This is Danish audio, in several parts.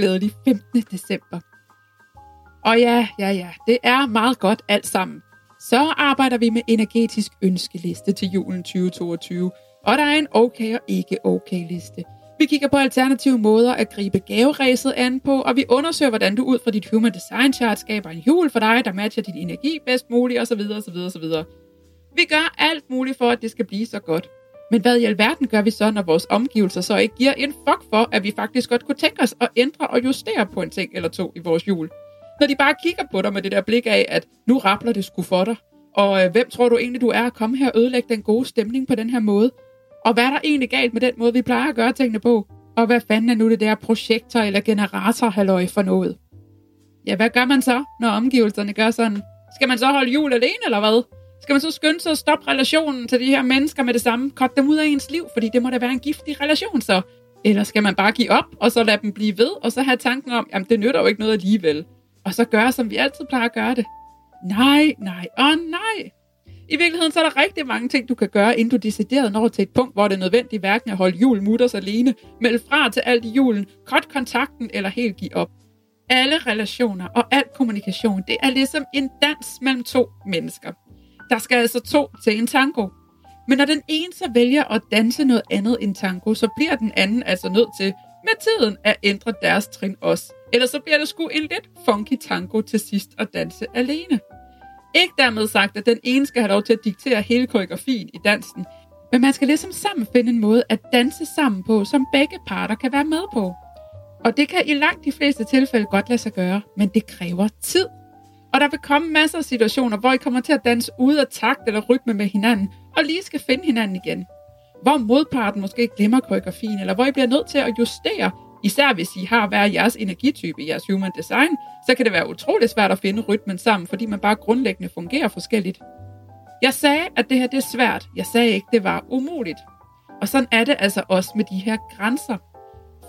Glædelig 15. december. Og ja, ja, ja, det er meget godt alt sammen. Så arbejder vi med energetisk ønskeliste til julen 2022, og der er en okay og ikke okay liste. Vi kigger på alternative måder at gribe gaveræset an på, og vi undersøger, hvordan du ud fra dit Human Design Chart skaber en jul for dig, der matcher din energi bedst muligt, osv. osv. osv. Vi gør alt muligt for, at det skal blive så godt. Men hvad i alverden gør vi så, når vores omgivelser så ikke giver en fuck for, at vi faktisk godt kunne tænke os at ændre og justere på en ting eller to i vores jul? Når de bare kigger på dig med det der blik af, at nu rappler det sgu for dig. Og øh, hvem tror du egentlig, du er at komme her og ødelægge den gode stemning på den her måde? Og hvad er der egentlig galt med den måde, vi plejer at gøre tingene på? Og hvad fanden er nu det der projektor eller generator halløj for noget? Ja, hvad gør man så, når omgivelserne gør sådan? Skal man så holde jul alene, eller hvad? Skal man så skynde sig at stoppe relationen til de her mennesker med det samme? Kort dem ud af ens liv, fordi det må da være en giftig relation så. Eller skal man bare give op, og så lade dem blive ved, og så have tanken om, jamen det nytter jo ikke noget alligevel. Og så gøre, som vi altid plejer at gøre det. Nej, nej og nej. I virkeligheden så er der rigtig mange ting, du kan gøre, inden du decideret når til et punkt, hvor det er nødvendigt hverken at holde jul mutters alene, melde fra til alt i julen, kort kontakten eller helt give op. Alle relationer og al kommunikation, det er ligesom en dans mellem to mennesker. Der skal altså to til en tango. Men når den ene så vælger at danse noget andet end tango, så bliver den anden altså nødt til med tiden at ændre deres trin også. Ellers så bliver det sgu en lidt funky tango til sidst at danse alene. Ikke dermed sagt, at den ene skal have lov til at diktere hele koreografien i dansen, men man skal ligesom sammen finde en måde at danse sammen på, som begge parter kan være med på. Og det kan i langt de fleste tilfælde godt lade sig gøre, men det kræver tid. Og der vil komme masser af situationer, hvor I kommer til at danse ud af takt eller rytme med hinanden, og lige skal finde hinanden igen. Hvor modparten måske glemmer koreografien, eller hvor I bliver nødt til at justere, især hvis I har hver jeres energitype i jeres human design, så kan det være utrolig svært at finde rytmen sammen, fordi man bare grundlæggende fungerer forskelligt. Jeg sagde, at det her det er svært. Jeg sagde ikke, det var umuligt. Og sådan er det altså også med de her grænser.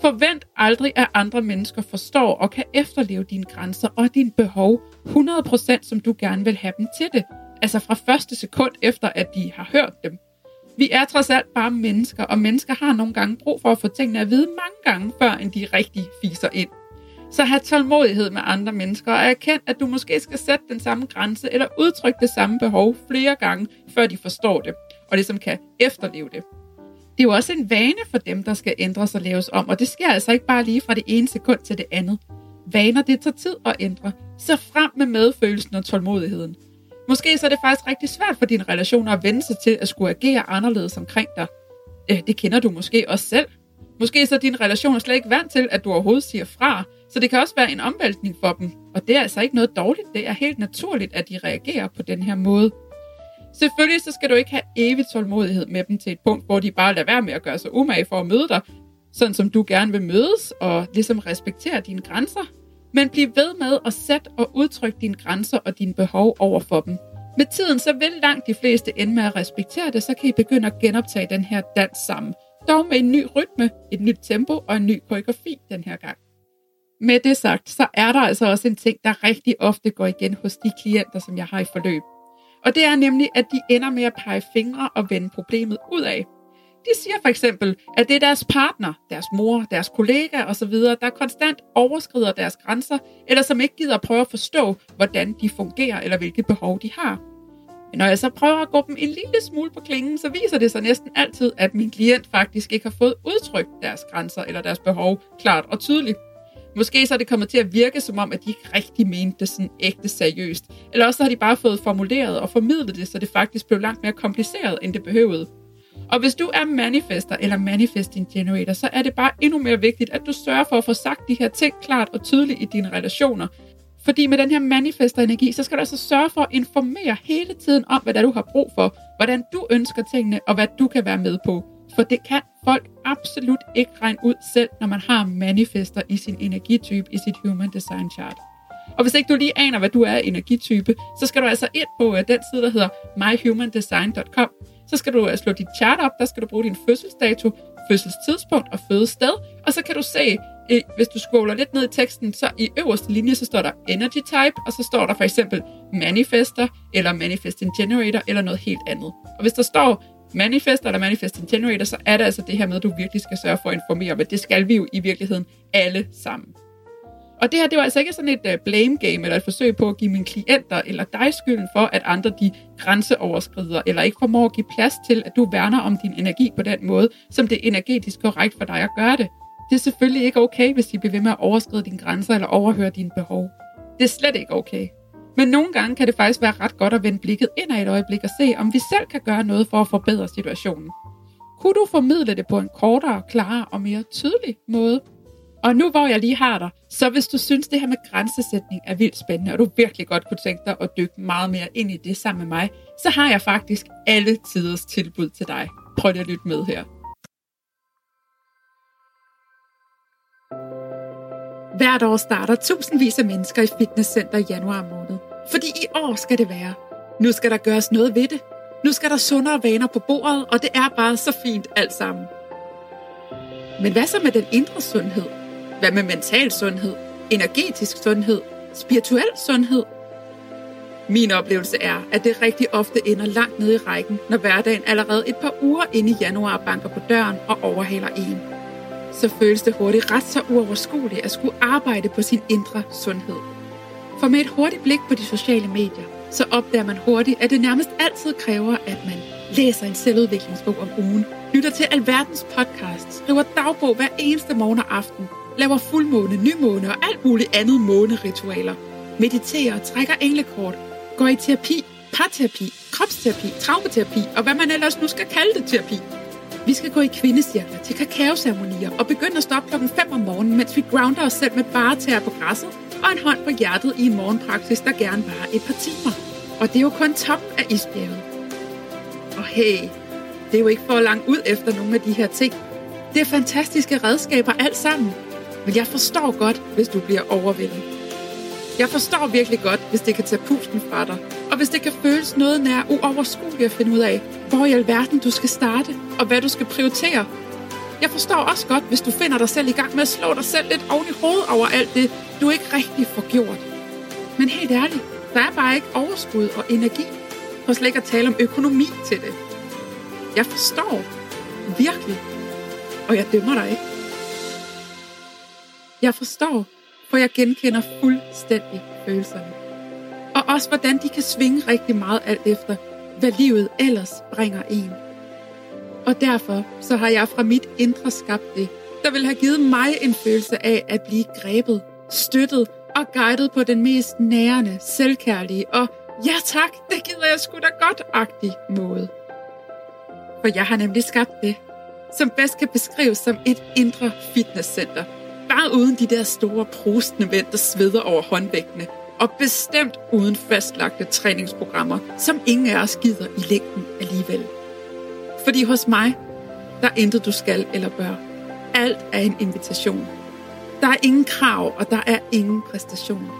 Forvent aldrig, at andre mennesker forstår og kan efterleve dine grænser og dine behov 100% som du gerne vil have dem til det. Altså fra første sekund efter, at de har hørt dem. Vi er trods alt bare mennesker, og mennesker har nogle gange brug for at få tingene at vide mange gange, før end de rigtig fiser ind. Så have tålmodighed med andre mennesker, og erkend, at du måske skal sætte den samme grænse, eller udtrykke det samme behov flere gange, før de forstår det, og ligesom kan efterleve det det er jo også en vane for dem, der skal ændres og laves om, og det sker altså ikke bare lige fra det ene sekund til det andet. Vaner, det tager tid at ændre. Så frem med medfølelsen og tålmodigheden. Måske så er det faktisk rigtig svært for dine relationer at vende sig til at skulle agere anderledes omkring dig. Øh, det kender du måske også selv. Måske så er din relation slet ikke vant til, at du overhovedet siger fra, så det kan også være en omvæltning for dem. Og det er altså ikke noget dårligt, det er helt naturligt, at de reagerer på den her måde. Selvfølgelig så skal du ikke have evig tålmodighed med dem til et punkt, hvor de bare lader være med at gøre sig umage for at møde dig, sådan som du gerne vil mødes, og ligesom respektere dine grænser. Men bliv ved med at sætte og udtrykke dine grænser og dine behov over for dem. Med tiden så vil langt de fleste ende med at respektere det, så kan I begynde at genoptage den her dans sammen. Dog med en ny rytme, et nyt tempo og en ny koreografi den her gang. Med det sagt, så er der altså også en ting, der rigtig ofte går igen hos de klienter, som jeg har i forløb. Og det er nemlig, at de ender med at pege fingre og vende problemet ud af. De siger for eksempel, at det er deres partner, deres mor, deres kollega osv., der konstant overskrider deres grænser, eller som ikke gider at prøve at forstå, hvordan de fungerer eller hvilke behov de har. Men når jeg så prøver at gå dem en lille smule på klingen, så viser det sig næsten altid, at min klient faktisk ikke har fået udtrykt deres grænser eller deres behov klart og tydeligt. Måske så er det kommet til at virke som om, at de ikke rigtig mente det sådan ægte seriøst. Eller også så har de bare fået formuleret og formidlet det, så det faktisk blev langt mere kompliceret, end det behøvede. Og hvis du er manifester eller manifesting generator, så er det bare endnu mere vigtigt, at du sørger for at få sagt de her ting klart og tydeligt i dine relationer. Fordi med den her manifester-energi, så skal du altså sørge for at informere hele tiden om, hvad der du har brug for, hvordan du ønsker tingene, og hvad du kan være med på. For det kan folk absolut ikke regne ud selv, når man har manifester i sin energitype i sit Human Design Chart. Og hvis ikke du lige aner, hvad du er energitype, så skal du altså ind på øh, den side, der hedder myhumandesign.com. Så skal du øh, slå dit chart op, der skal du bruge din fødselsdato, fødselstidspunkt og fødested, og så kan du se, øh, hvis du scroller lidt ned i teksten, så i øverste linje, så står der Energy Type, og så står der for eksempel Manifester, eller Manifesting Generator, eller noget helt andet. Og hvis der står manifest eller manifest Generator, så er det altså det her med, at du virkelig skal sørge for at informere, men det skal vi jo i virkeligheden alle sammen. Og det her, det var altså ikke sådan et uh, blame game, eller et forsøg på at give mine klienter eller dig skylden for, at andre de grænseoverskrider, eller ikke formår at give plads til, at du værner om din energi på den måde, som det er energetisk korrekt for dig at gøre det. Det er selvfølgelig ikke okay, hvis de bliver ved med at overskride dine grænser eller overhøre dine behov. Det er slet ikke okay. Men nogle gange kan det faktisk være ret godt at vende blikket ind af et øjeblik og se, om vi selv kan gøre noget for at forbedre situationen. Kunne du formidle det på en kortere, klarere og mere tydelig måde? Og nu hvor jeg lige har dig, så hvis du synes, det her med grænsesætning er vildt spændende, og du virkelig godt kunne tænke dig at dykke meget mere ind i det sammen med mig, så har jeg faktisk alle tiders tilbud til dig. Prøv lige at lytte med her. Hvert år starter tusindvis af mennesker i fitnesscenter i januar måned. Fordi i år skal det være. Nu skal der gøres noget ved det. Nu skal der sundere vaner på bordet, og det er bare så fint alt sammen. Men hvad så med den indre sundhed? Hvad med mental sundhed? Energetisk sundhed? Spirituel sundhed? Min oplevelse er, at det rigtig ofte ender langt nede i rækken, når hverdagen allerede et par uger inde i januar banker på døren og overhaler en. Så føles det hurtigt ret så uoverskueligt at skulle arbejde på sin indre sundhed. For med et hurtigt blik på de sociale medier, så opdager man hurtigt, at det nærmest altid kræver, at man læser en selvudviklingsbog om ugen, lytter til alverdens podcast, skriver dagbog hver eneste morgen og aften, laver fuldmåne, nymåne og alt muligt andet måneritualer, mediterer, trækker englekort, går i terapi, parterapi, kropsterapi, traumaterapi og hvad man ellers nu skal kalde det terapi. Vi skal gå i kvindecirkler til kakaoceremonier og begynde at stoppe klokken 5 om morgenen, mens vi grounder os selv med bare tæer på græsset og en hånd på hjertet i en morgenpraksis, der gerne varer et par timer. Og det er jo kun toppen af isbjerget. Og hey, det er jo ikke for langt ud efter nogle af de her ting. Det er fantastiske redskaber alt sammen. Men jeg forstår godt, hvis du bliver overvældet. Jeg forstår virkelig godt, hvis det kan tage pusten fra dig, og hvis det kan føles noget nær uoverskueligt at finde ud af, hvor i alverden du skal starte, og hvad du skal prioritere. Jeg forstår også godt, hvis du finder dig selv i gang med at slå dig selv lidt oven i hovedet over alt det, du ikke rigtig får gjort. Men helt ærligt, der er bare ikke overskud og energi, for slet ikke at tale om økonomi til det. Jeg forstår. Virkelig. Og jeg dømmer dig ikke. Jeg forstår, for jeg genkender fuldstændig følelserne. Og også hvordan de kan svinge rigtig meget alt efter, hvad livet ellers bringer en. Og derfor så har jeg fra mit indre skabt det, der vil have givet mig en følelse af at blive grebet, støttet og guidet på den mest nærende, selvkærlige og ja tak, det gider jeg sgu da godt-agtig måde. For jeg har nemlig skabt det, som bedst kan beskrives som et indre fitnesscenter – Bare uden de der store prostende mænd, der sveder over håndvægtene. Og bestemt uden fastlagte træningsprogrammer, som ingen af os gider i længden alligevel. Fordi hos mig, der er intet du skal eller bør. Alt er en invitation. Der er ingen krav, og der er ingen præstation.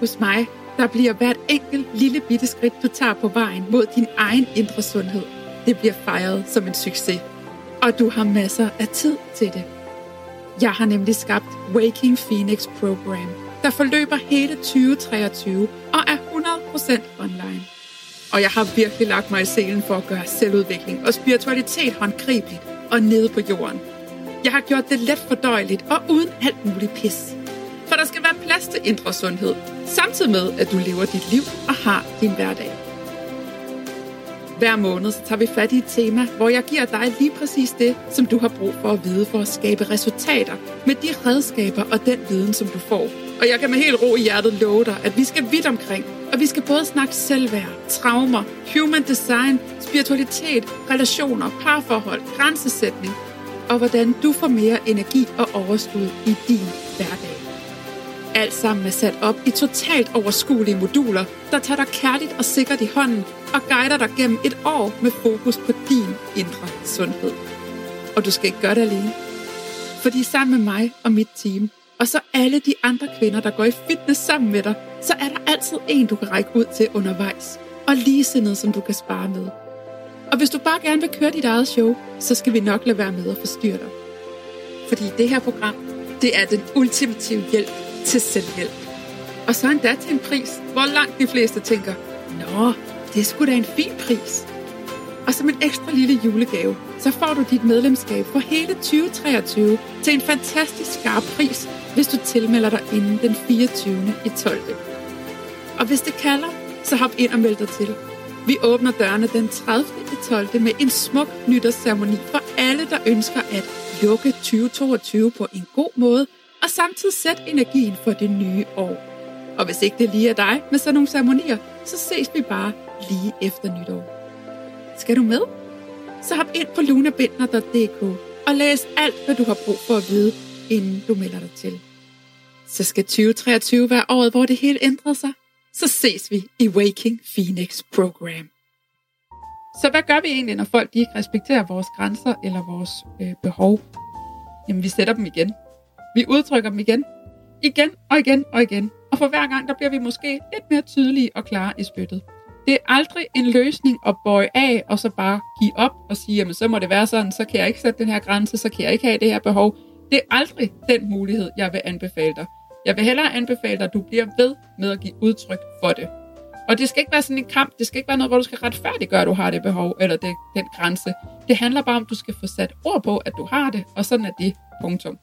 Hos mig, der bliver hvert enkelt lille bitte skridt, du tager på vejen mod din egen indre sundhed, det bliver fejret som en succes. Og du har masser af tid til det. Jeg har nemlig skabt Waking Phoenix Program, der forløber hele 2023 og er 100% online. Og jeg har virkelig lagt mig i selen for at gøre selvudvikling og spiritualitet håndgribeligt og nede på jorden. Jeg har gjort det let fordøjeligt og uden alt muligt pis. For der skal være plads til indre sundhed, samtidig med, at du lever dit liv og har din hverdag. Hver måned så tager vi fat i et tema, hvor jeg giver dig lige præcis det, som du har brug for at vide for at skabe resultater med de redskaber og den viden, som du får. Og jeg kan med helt ro i hjertet love dig, at vi skal vidt omkring, og vi skal både snakke selvværd, traumer, human design, spiritualitet, relationer, parforhold, grænsesætning, og hvordan du får mere energi og overskud i din hverdag. Alt sammen er sat op i totalt overskuelige moduler, der tager dig kærligt og sikkert i hånden og guider dig gennem et år med fokus på din indre sundhed. Og du skal ikke gøre det alene. Fordi sammen med mig og mit team, og så alle de andre kvinder, der går i fitness sammen med dig, så er der altid en, du kan række ud til undervejs. Og ligesindede, som du kan spare med. Og hvis du bare gerne vil køre dit eget show, så skal vi nok lade være med at forstyrre dig. Fordi det her program, det er den ultimative hjælp til selvhjælp. Og så endda til en pris, hvor langt de fleste tænker, Nå, det er sgu da en fin pris. Og som en ekstra lille julegave, så får du dit medlemskab for hele 2023 til en fantastisk skarp pris, hvis du tilmelder dig inden den 24. i 12. Og hvis det kalder, så hop ind og meld dig til. Vi åbner dørene den 30. i 12. med en smuk nytårsceremoni for alle, der ønsker at lukke 2022 på en god måde, og samtidig sætte energien for det nye år. Og hvis ikke det lige er dig med sådan nogle ceremonier, så ses vi bare lige efter nytår. Skal du med? Så hop ind på lunabindner.dk og læs alt, hvad du har brug for at vide, inden du melder dig til. Så skal 2023 være året, hvor det hele ændrer sig. Så ses vi i Waking Phoenix Program. Så hvad gør vi egentlig, når folk ikke respekterer vores grænser eller vores øh, behov? Jamen, vi sætter dem igen. Vi udtrykker dem igen. Igen og igen og igen. Og for hver gang, der bliver vi måske lidt mere tydelige og klare i spyttet. Det er aldrig en løsning at bøje af, og så bare give op og sige, jamen så må det være sådan, så kan jeg ikke sætte den her grænse, så kan jeg ikke have det her behov. Det er aldrig den mulighed, jeg vil anbefale dig. Jeg vil hellere anbefale dig, at du bliver ved med at give udtryk for det. Og det skal ikke være sådan en kamp, det skal ikke være noget, hvor du skal retfærdiggøre, at du har det behov, eller det, den grænse. Det handler bare om, at du skal få sat ord på, at du har det, og sådan er det. Punktum.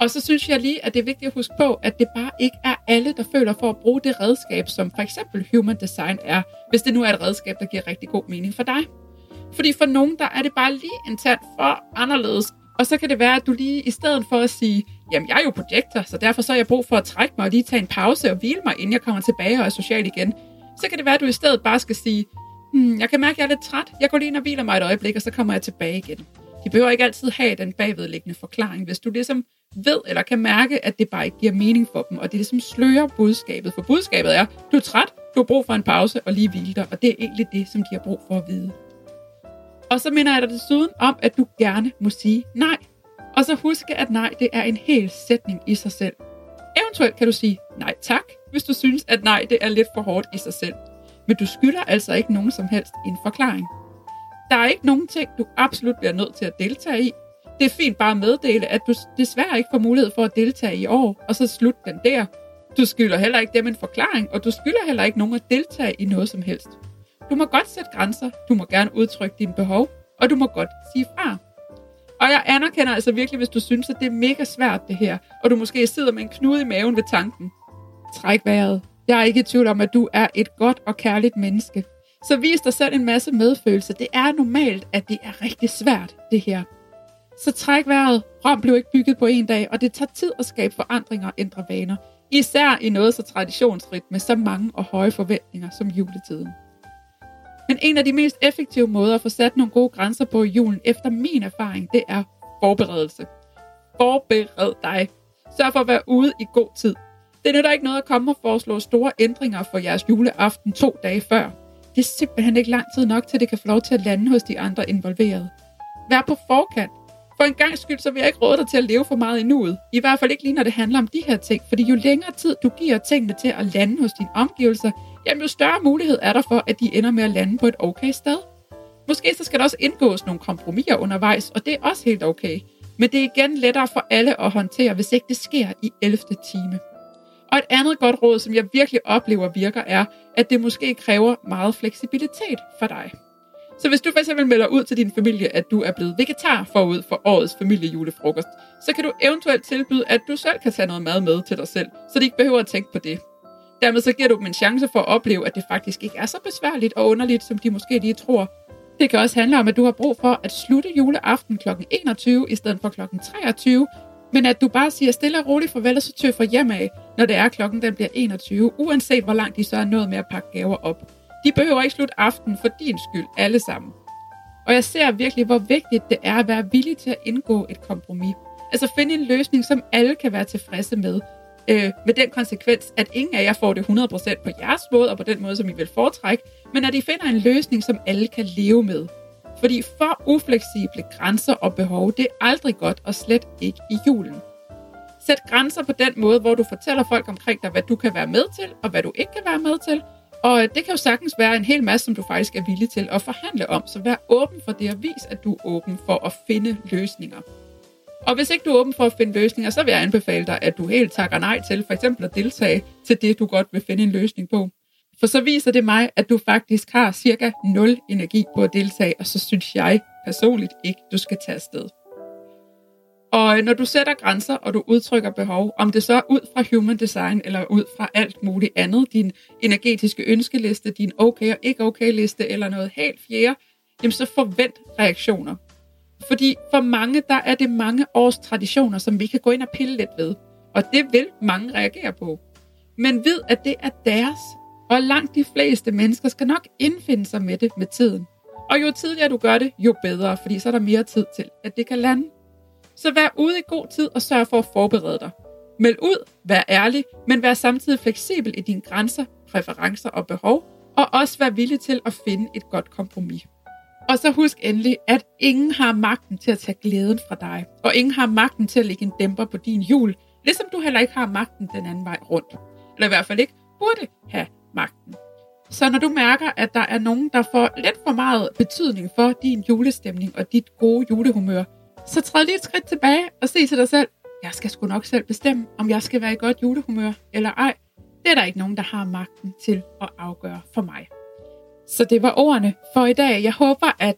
Og så synes jeg lige, at det er vigtigt at huske på, at det bare ikke er alle, der føler for at bruge det redskab, som for eksempel human design er, hvis det nu er et redskab, der giver rigtig god mening for dig. Fordi for nogen, der er det bare lige en tand for anderledes. Og så kan det være, at du lige i stedet for at sige, jamen jeg er jo projekter, så derfor så har jeg brug for at trække mig og lige tage en pause og hvile mig, inden jeg kommer tilbage og er social igen. Så kan det være, at du i stedet bare skal sige, hmm, jeg kan mærke, at jeg er lidt træt. Jeg går lige ind og hviler mig et øjeblik, og så kommer jeg tilbage igen. De behøver ikke altid have den bagvedliggende forklaring. Hvis du ligesom ved eller kan mærke, at det bare ikke giver mening for dem, og det ligesom slører budskabet. For budskabet er, du er træt, du har brug for en pause og lige hvile dig, og det er egentlig det, som de har brug for at vide. Og så minder jeg dig desuden om, at du gerne må sige nej. Og så huske, at nej, det er en hel sætning i sig selv. Eventuelt kan du sige nej tak, hvis du synes, at nej, det er lidt for hårdt i sig selv. Men du skylder altså ikke nogen som helst en forklaring. Der er ikke nogen ting, du absolut bliver nødt til at deltage i, det er fint bare at meddele, at du desværre ikke får mulighed for at deltage i år, og så slut den der. Du skylder heller ikke dem en forklaring, og du skylder heller ikke nogen at deltage i noget som helst. Du må godt sætte grænser, du må gerne udtrykke dine behov, og du må godt sige fra. Og jeg anerkender altså virkelig, hvis du synes, at det er mega svært det her, og du måske sidder med en knude i maven ved tanken. Træk vejret. Jeg er ikke i tvivl om, at du er et godt og kærligt menneske. Så vis dig selv en masse medfølelse. Det er normalt, at det er rigtig svært, det her. Så træk vejret. Rom blev ikke bygget på en dag, og det tager tid at skabe forandringer og ændre vaner. Især i noget så traditionsrigt med så mange og høje forventninger som juletiden. Men en af de mest effektive måder at få sat nogle gode grænser på i julen, efter min erfaring, det er forberedelse. Forbered dig. Sørg for at være ude i god tid. Det nytter ikke noget at komme og foreslå store ændringer for jeres juleaften to dage før. Det er simpelthen ikke lang tid nok, til det kan få lov til at lande hos de andre involverede. Vær på forkant. For en gang skyld, så vil jeg ikke råde dig til at leve for meget i nuet. I hvert fald ikke lige, når det handler om de her ting. Fordi jo længere tid du giver tingene til at lande hos dine omgivelser, jamen jo større mulighed er der for, at de ender med at lande på et okay sted. Måske så skal der også indgås nogle kompromiser undervejs, og det er også helt okay. Men det er igen lettere for alle at håndtere, hvis ikke det sker i 11. time. Og et andet godt råd, som jeg virkelig oplever virker, er, at det måske kræver meget fleksibilitet for dig. Så hvis du fx melder ud til din familie, at du er blevet vegetar forud for årets familiejulefrokost, så kan du eventuelt tilbyde, at du selv kan tage noget mad med til dig selv, så de ikke behøver at tænke på det. Dermed så giver du dem en chance for at opleve, at det faktisk ikke er så besværligt og underligt, som de måske lige tror. Det kan også handle om, at du har brug for at slutte juleaften kl. 21 i stedet for kl. 23, men at du bare siger stille og roligt farvel, og så tøffer hjem af, når det er klokken den bliver 21, uanset hvor langt de så er nået med at pakke gaver op. De behøver ikke slutte aften for din skyld, alle sammen. Og jeg ser virkelig, hvor vigtigt det er at være villig til at indgå et kompromis. Altså finde en løsning, som alle kan være tilfredse med. øh, med den konsekvens, at ingen af jer får det 100% på jeres måde, og på den måde, som I vil foretrække, men at I finder en løsning, som alle kan leve med. Fordi for ufleksible grænser og behov, det er aldrig godt, og slet ikke i julen. Sæt grænser på den måde, hvor du fortæller folk omkring dig, hvad du kan være med til, og hvad du ikke kan være med til. Og øh, det kan jo sagtens være en hel masse, som du faktisk er villig til at forhandle om. Så vær åben for det, og vis, at du er åben for at finde løsninger. Og hvis ikke du er åben for at finde løsninger, så vil jeg anbefale dig, at du helt takker nej til for eksempel at deltage til det, du godt vil finde en løsning på. For så viser det mig, at du faktisk har cirka 0 energi på at deltage, og så synes jeg personligt ikke, du skal tage afsted. Og øh, når du sætter grænser, og du udtrykker behov, om det så er ud fra human design, eller ud fra alt muligt andet, din energetiske ønskeliste, din okay og ikke okay liste, eller noget helt fjerde, jamen så forvent reaktioner. Fordi for mange, der er det mange års traditioner, som vi kan gå ind og pille lidt ved. Og det vil mange reagere på. Men vid, at det er deres. Og langt de fleste mennesker skal nok indfinde sig med det med tiden. Og jo tidligere du gør det, jo bedre, fordi så er der mere tid til, at det kan lande. Så vær ude i god tid og sørg for at forberede dig. Meld ud, vær ærlig, men vær samtidig fleksibel i dine grænser, præferencer og behov, og også vær villig til at finde et godt kompromis. Og så husk endelig, at ingen har magten til at tage glæden fra dig, og ingen har magten til at lægge en dæmper på din jul, ligesom du heller ikke har magten den anden vej rundt. Eller i hvert fald ikke burde have magten. Så når du mærker, at der er nogen, der får lidt for meget betydning for din julestemning og dit gode julehumør, så træd lige et skridt tilbage og se til dig selv, jeg skal sgu nok selv bestemme, om jeg skal være i godt julehumør eller ej. Det er der ikke nogen, der har magten til at afgøre for mig. Så det var ordene for i dag. Jeg håber, at